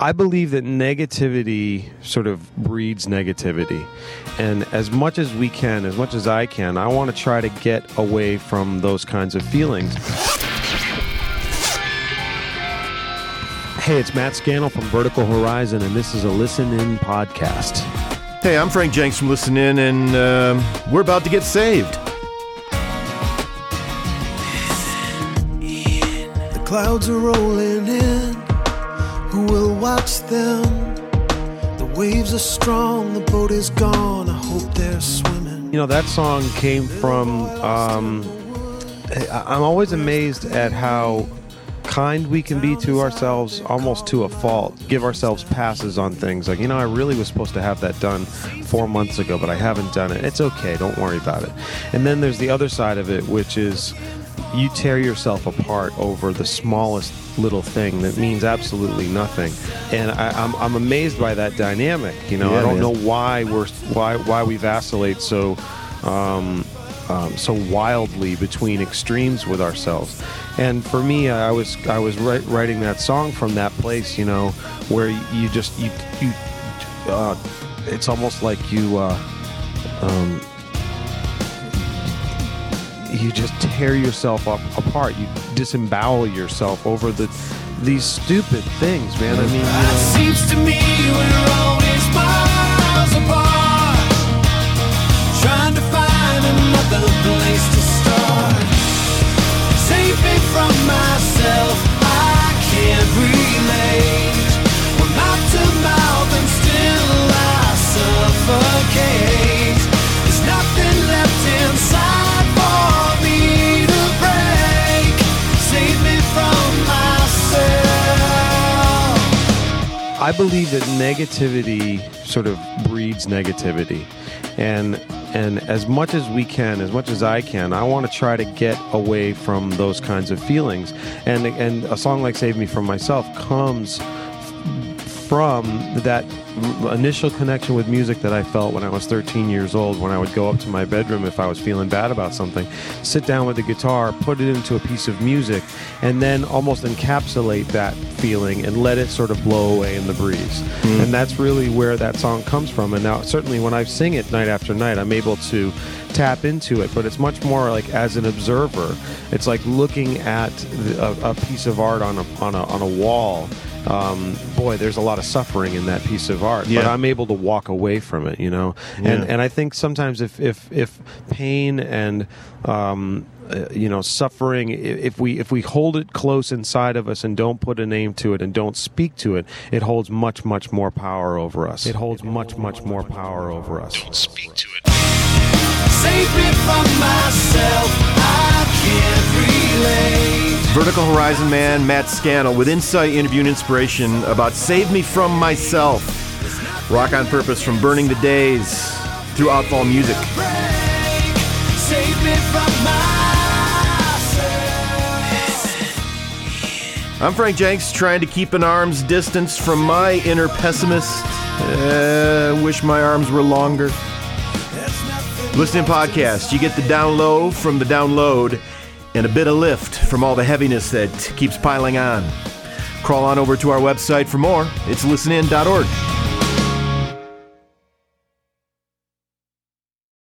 I believe that negativity sort of breeds negativity. And as much as we can, as much as I can, I want to try to get away from those kinds of feelings. Hey, it's Matt Scannell from Vertical Horizon, and this is a Listen In podcast. Hey, I'm Frank Jenks from Listen In, and um we're about to get saved. The clouds are rolling in. Waves are strong. The boat is gone. I hope they're swimming. You know, that song came from. Um, I'm always amazed at how kind we can be to ourselves, almost to a fault. Give ourselves passes on things. Like, you know, I really was supposed to have that done four months ago, but I haven't done it. It's okay. Don't worry about it. And then there's the other side of it, which is you tear yourself apart over the smallest little thing that means absolutely nothing. And I, I'm, I'm amazed by that dynamic. You know, Yeah, I don't man. know why we're why why we vacillate so um, um, so wildly between extremes with ourselves. And for me, I was I was wri- writing that song from that place, you know, where you just you you. Uh, it's almost like you. Uh, um, you just tear yourself up apart. You disembowel yourself over the these stupid things, man. I mean, you know, I believe that negativity sort of breeds negativity, and and as much as we can, as much as I can, I want to try to get away from those kinds of feelings. And and a song like "Save Me from Myself" comes from that initial connection with music that I felt when I was 13 years old, when I would go up to my bedroom if I was feeling bad about something, sit down with the guitar, put it into a piece of music, and then almost encapsulate that feeling and let it sort of blow away in the breeze. Hmm. And that's really where that song comes from. And now, certainly, when I sing it night after night, I'm able to tap into it, but it's much more like as an observer. It's like looking at the, a, a piece of art on a, on a, on a wall um, boy, there's a lot of suffering in that piece of art, but I'm able to walk away from it, you know. And Yeah. and I think sometimes if if if pain and um, uh, you know suffering, if we if we hold it close inside of us and don't put a name to it and don't speak to it, it holds much much more power over us. It holds much much more power over us. Don't speak to it. Save me from myself. Vertical Horizon man Matt Scannell with insight, interview, and inspiration about Save Me From Myself. Rock on Purpose from Burning the Days through Outlook Music. I'm Frank Jenks, trying to keep an arm's distance from my inner pessimist. Uh, wish my arms were longer. Listen In podcast, you get the download from the download and a bit of lift from all the heaviness that keeps piling on. Crawl on over to our website for more. It's listenin.org.